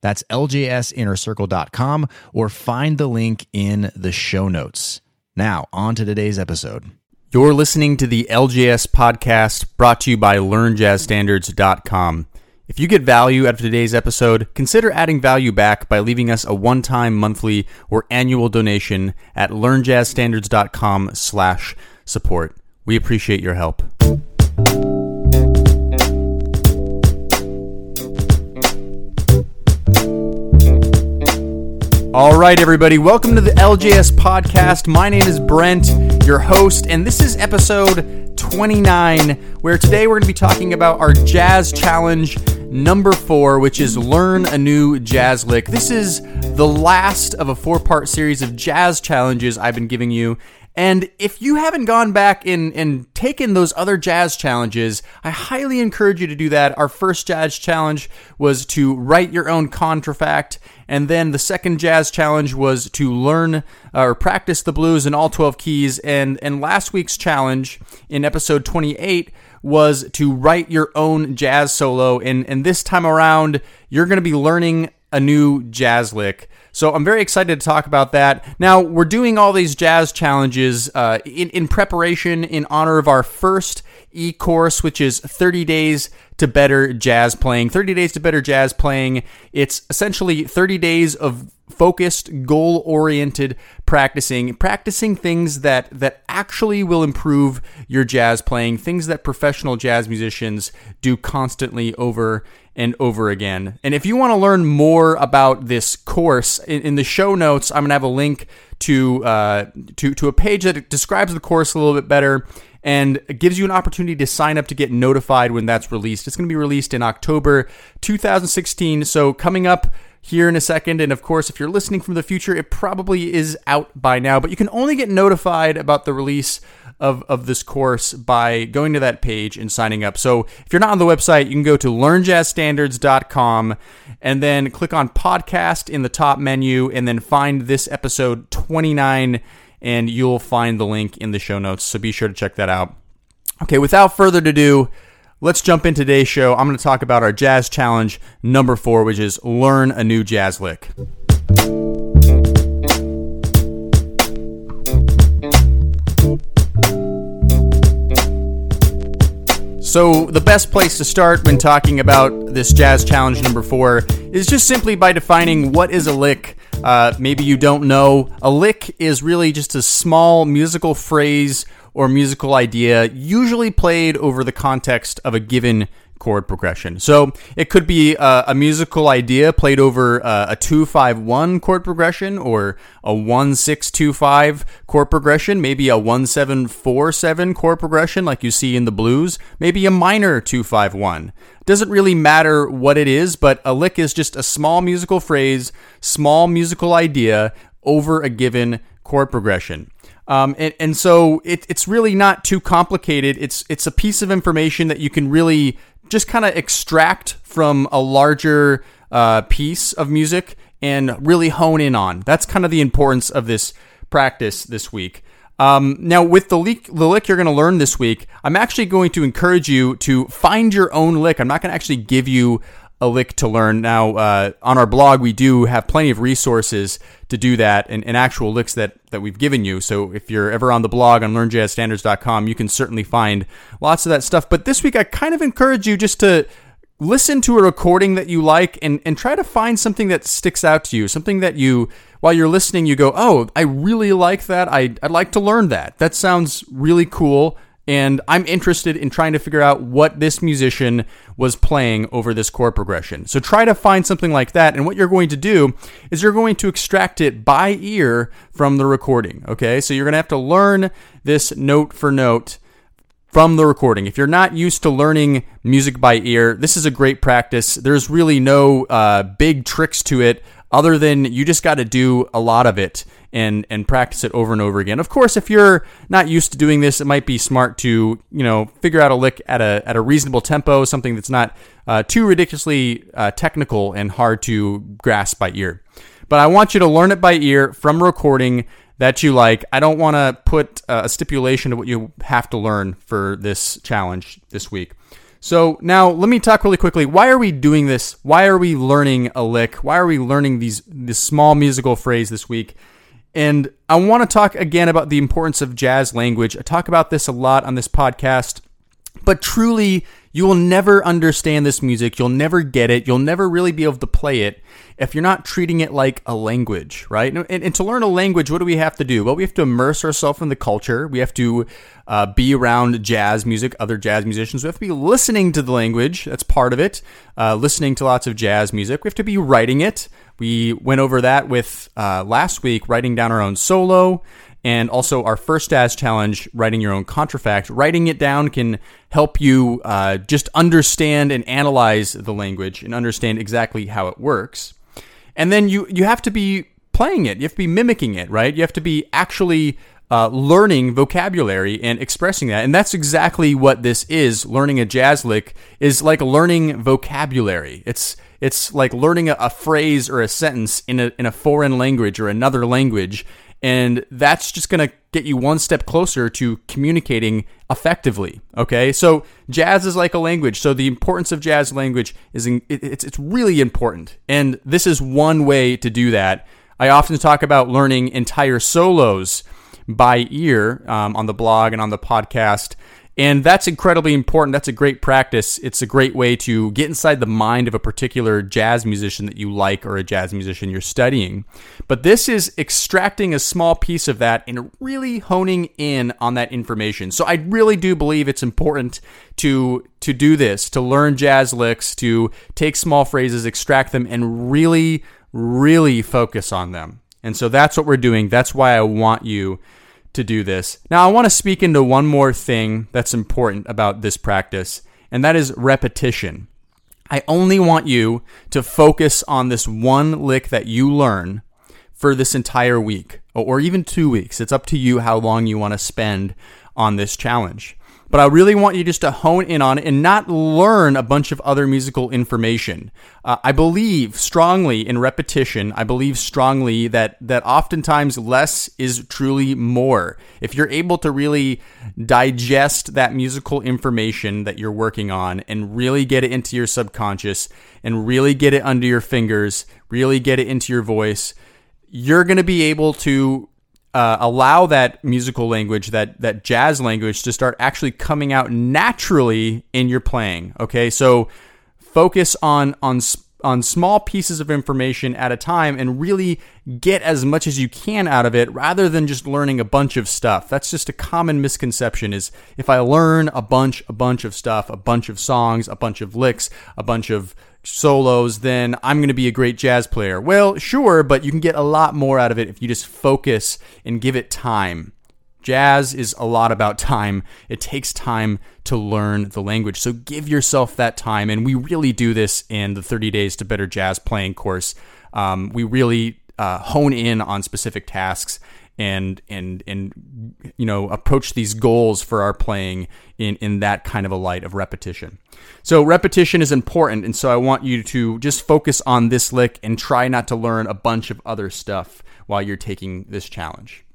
That's ljsinnercircle.com or find the link in the show notes. Now, on to today's episode. You're listening to the LJS podcast brought to you by learnjazzstandards.com. If you get value out of today's episode, consider adding value back by leaving us a one-time monthly or annual donation at learnjazzstandards.com slash support. We appreciate your help. All right, everybody, welcome to the LJS podcast. My name is Brent, your host, and this is episode 29, where today we're going to be talking about our Jazz Challenge number four, which is Learn a New Jazz Lick. This is the last of a four part series of jazz challenges I've been giving you. And if you haven't gone back and, and taken those other jazz challenges, I highly encourage you to do that. Our first jazz challenge was to write your own contrafact. And then the second jazz challenge was to learn uh, or practice the blues in all 12 keys. And, and last week's challenge in episode 28 was to write your own jazz solo. And, and this time around, you're going to be learning a new jazz lick. So I'm very excited to talk about that. Now, we're doing all these jazz challenges uh, in, in preparation in honor of our first e course, which is 30 days to better jazz playing. 30 days to better jazz playing. It's essentially 30 days of focused, goal oriented practicing, practicing things that, that actually will improve your jazz playing, things that professional jazz musicians do constantly over and over again. And if you want to learn more about this course, in, in the show notes, I'm going to have a link to, uh, to, to a page that describes the course a little bit better and gives you an opportunity to sign up to get notified when that's released. It's going to be released in October 2016. So coming up here in a second. And of course, if you're listening from the future, it probably is out by now, but you can only get notified about the release of, of this course by going to that page and signing up. So if you're not on the website, you can go to learnjazzstandards.com and then click on podcast in the top menu and then find this episode 29 and you'll find the link in the show notes. So be sure to check that out. Okay, without further ado, let's jump in today's show. I'm going to talk about our jazz challenge number four, which is learn a new jazz lick. So, the best place to start when talking about this jazz challenge number four is just simply by defining what is a lick. Uh, maybe you don't know. A lick is really just a small musical phrase or musical idea, usually played over the context of a given chord progression. So it could be a, a musical idea played over uh, a 2-5-1 chord progression or a 1-6-2-5 chord progression, maybe a 1-7-4-7 chord progression like you see in the blues, maybe a minor 2-5-1. Doesn't really matter what it is, but a lick is just a small musical phrase, small musical idea over a given chord progression. Um, and, and so it, it's really not too complicated. It's it's a piece of information that you can really just kind of extract from a larger uh, piece of music and really hone in on. That's kind of the importance of this practice this week. Um, now, with the lick, the lick you're going to learn this week, I'm actually going to encourage you to find your own lick. I'm not going to actually give you a lick to learn. Now, uh, on our blog, we do have plenty of resources to do that and, and, actual licks that, that we've given you. So if you're ever on the blog on learnjazzstandards.com, you can certainly find lots of that stuff. But this week, I kind of encourage you just to listen to a recording that you like and, and try to find something that sticks out to you, something that you, while you're listening, you go, oh, I really like that. I, I'd like to learn that. That sounds really cool and I'm interested in trying to figure out what this musician was playing over this chord progression. So try to find something like that, and what you're going to do is you're going to extract it by ear from the recording. Okay, so you're going to have to learn this note for note from the recording. If you're not used to learning music by ear, this is a great practice. There's really no uh, big tricks to it other than you just got to do a lot of it and and practice it over and over again. Of course, if you're not used to doing this, it might be smart to you know figure out a lick at a at a reasonable tempo, something that's not uh, too ridiculously uh, technical and hard to grasp by ear. But I want you to learn it by ear from recording that you like. I don't want to put a stipulation to what you have to learn for this challenge this week. So now let me talk really quickly. Why are we doing this? Why are we learning a lick? Why are we learning these this small musical phrase this week? And I want to talk again about the importance of jazz language. I talk about this a lot on this podcast, but truly, you will never understand this music. You'll never get it. You'll never really be able to play it if you're not treating it like a language, right? And, and to learn a language, what do we have to do? Well, we have to immerse ourselves in the culture. We have to uh, be around jazz music, other jazz musicians. We have to be listening to the language. That's part of it. Uh, listening to lots of jazz music. We have to be writing it. We went over that with uh, last week, writing down our own solo, and also our first jazz challenge, writing your own contrafact. Writing it down can help you uh, just understand and analyze the language and understand exactly how it works. And then you you have to be playing it. You have to be mimicking it, right? You have to be actually uh, learning vocabulary and expressing that. And that's exactly what this is. Learning a jazz lick is like learning vocabulary. It's it's like learning a, a phrase or a sentence in a, in a foreign language or another language. And that's just going to get you one step closer to communicating effectively. Okay. So jazz is like a language. So the importance of jazz language is, in, it, it's, it's really important. And this is one way to do that. I often talk about learning entire solos by ear um, on the blog and on the podcast. And that's incredibly important. That's a great practice. It's a great way to get inside the mind of a particular jazz musician that you like or a jazz musician you're studying. But this is extracting a small piece of that and really honing in on that information. So I really do believe it's important to to do this, to learn jazz licks, to take small phrases, extract them and really really focus on them. And so that's what we're doing. That's why I want you to do this. Now, I want to speak into one more thing that's important about this practice, and that is repetition. I only want you to focus on this one lick that you learn for this entire week or even two weeks. It's up to you how long you want to spend on this challenge. But I really want you just to hone in on it and not learn a bunch of other musical information. Uh, I believe strongly in repetition. I believe strongly that that oftentimes less is truly more. If you're able to really digest that musical information that you're working on and really get it into your subconscious and really get it under your fingers, really get it into your voice, you're going to be able to uh, allow that musical language, that that jazz language, to start actually coming out naturally in your playing. Okay, so focus on on on small pieces of information at a time and really get as much as you can out of it rather than just learning a bunch of stuff. That's just a common misconception is if I learn a bunch a bunch of stuff, a bunch of songs, a bunch of licks, a bunch of solos, then I'm going to be a great jazz player. Well, sure, but you can get a lot more out of it if you just focus and give it time. Jazz is a lot about time. It takes time to learn the language. So give yourself that time. And we really do this in the 30 Days to Better Jazz Playing course. Um, we really uh, hone in on specific tasks and and and you know approach these goals for our playing in in that kind of a light of repetition. So repetition is important and so I want you to just focus on this lick and try not to learn a bunch of other stuff while you're taking this challenge.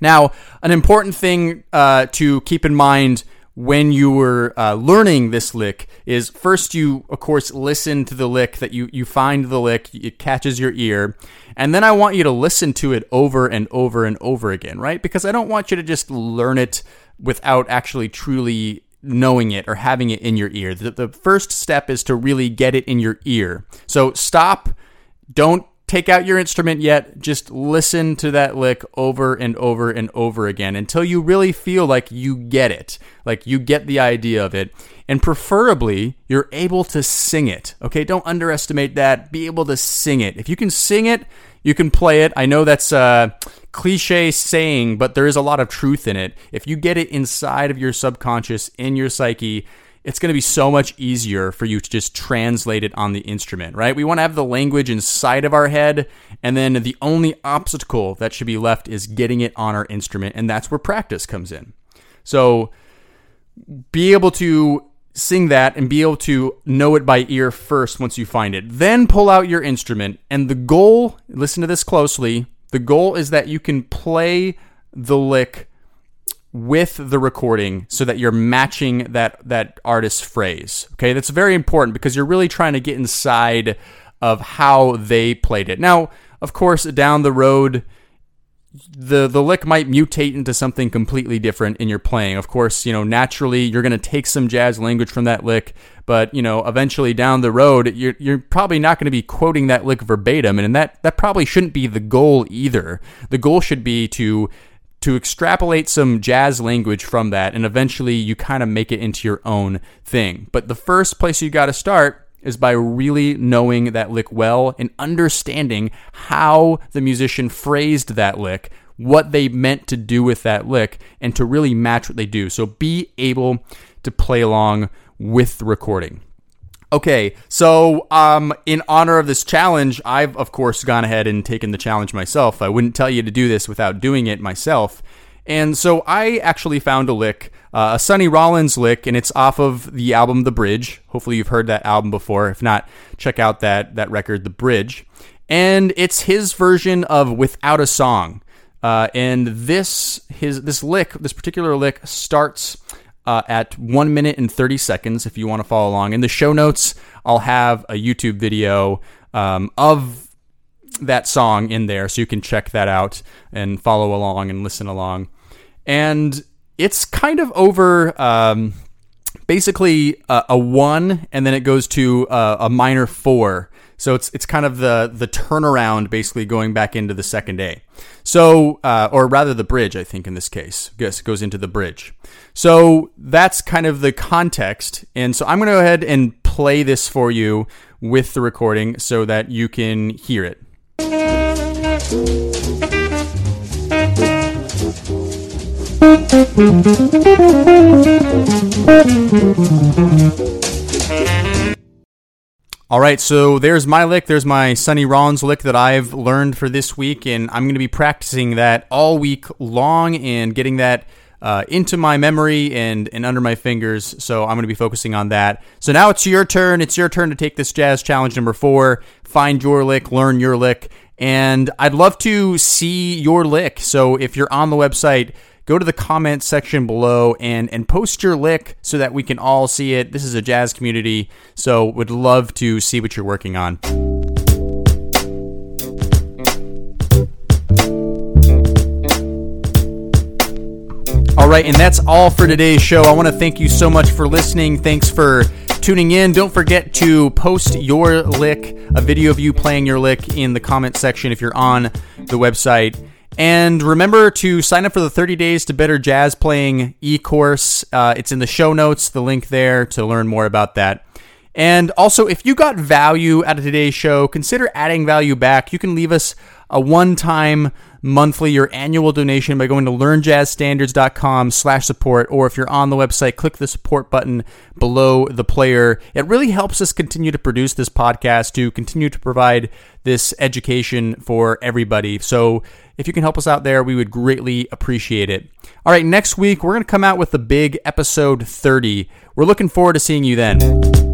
Now, an important thing uh, to keep in mind when you were uh, learning this lick is first you of course listen to the lick that you you find the lick it catches your ear and then i want you to listen to it over and over and over again right? Because i don't want you to just learn it without actually truly knowing it or having it in your ear. The, the first step is to really get it in your ear. So stop. Don't take out your instrument yet. Just listen to that lick over and over and over again until you really feel like you get it, like you get the idea of it. And preferably, you're able to sing it. Okay, don't underestimate that. Be able to sing it. If you can sing it, you can play it. I know that's a cliche saying, but there is a lot of truth in it. If you get it inside of your subconscious, in your psyche, it's going to be so much easier for you to just translate it on the instrument, right? We want to have the language inside of our head, and then the only obstacle that should be left is getting it on our instrument, and that's where practice comes in. So, be able to sing that and be able to know it by ear first once you find it. Then pull out your instrument, and the goal, listen to this closely, the goal is that you can play the lick with the recording so that you're matching that that artist's phrase. Okay, that's very important because you're really trying to get inside of how they played it. Now, of course, down the road the the lick might mutate into something completely different in your playing. Of course, you know, naturally you're going to take some jazz language from that lick, but you know, eventually down the road you're you're probably not going to be quoting that lick verbatim and that that probably shouldn't be the goal either. The goal should be to to extrapolate some jazz language from that, and eventually you kind of make it into your own thing. But the first place you got to start is by really knowing that lick well and understanding how the musician phrased that lick, what they meant to do with that lick, and to really match what they do. So be able to play along with the recording. Okay, so um, in honor of this challenge, I've of course gone ahead and taken the challenge myself. I wouldn't tell you to do this without doing it myself. And so I actually found a lick, uh, a Sonny Rollins lick, and it's off of the album The Bridge. Hopefully you've heard that album before. If not, check out that that record, The Bridge. And it's his version of Without a Song. Uh, and this his this lick, this particular lick, starts uh, at one minute and 30 seconds if you want to follow along. In the show notes, I'll have a YouTube video um, of that song in there so you can check that out and follow along and listen along. And it's kind of over um, basically a, a, one, and then it goes to a, a minor four. So it's it's kind of the the turnaround, basically going back into the second A. So, uh, or rather, the bridge. I think in this case, guess goes into the bridge. So that's kind of the context. And so I'm going to go ahead and play this for you with the recording so that you can hear it. All right, so there's my lick. There's my Sonny Rollins lick that I've learned for this week, and I'm going to be practicing that all week long and getting that uh, into my memory and, and under my fingers. So I'm going to be focusing on that. So now it's your turn. It's your turn to take this jazz challenge number four. Find your lick, learn your lick, and I'd love to see your lick. So if you're on the website, go to the comment section below and and post your lick so that we can all see it. This is a jazz community, so would love to see what you're working on. All right, and that's all for today's show. I want to thank you so much for listening. Thanks for tuning in. Don't forget to post your lick, a video of you playing your lick in the comment section if you're on the website. And remember to sign up for the 30 Days to Better Jazz Playing e course. Uh, it's in the show notes, the link there to learn more about that. And also, if you got value out of today's show, consider adding value back. You can leave us a one-time monthly or annual donation by going to learnjazzstandards.com slash support or if you're on the website click the support button below the player it really helps us continue to produce this podcast to continue to provide this education for everybody so if you can help us out there, we would greatly appreciate it. All right, next week, we're going to come out with the big episode 30. We're looking forward to seeing you then.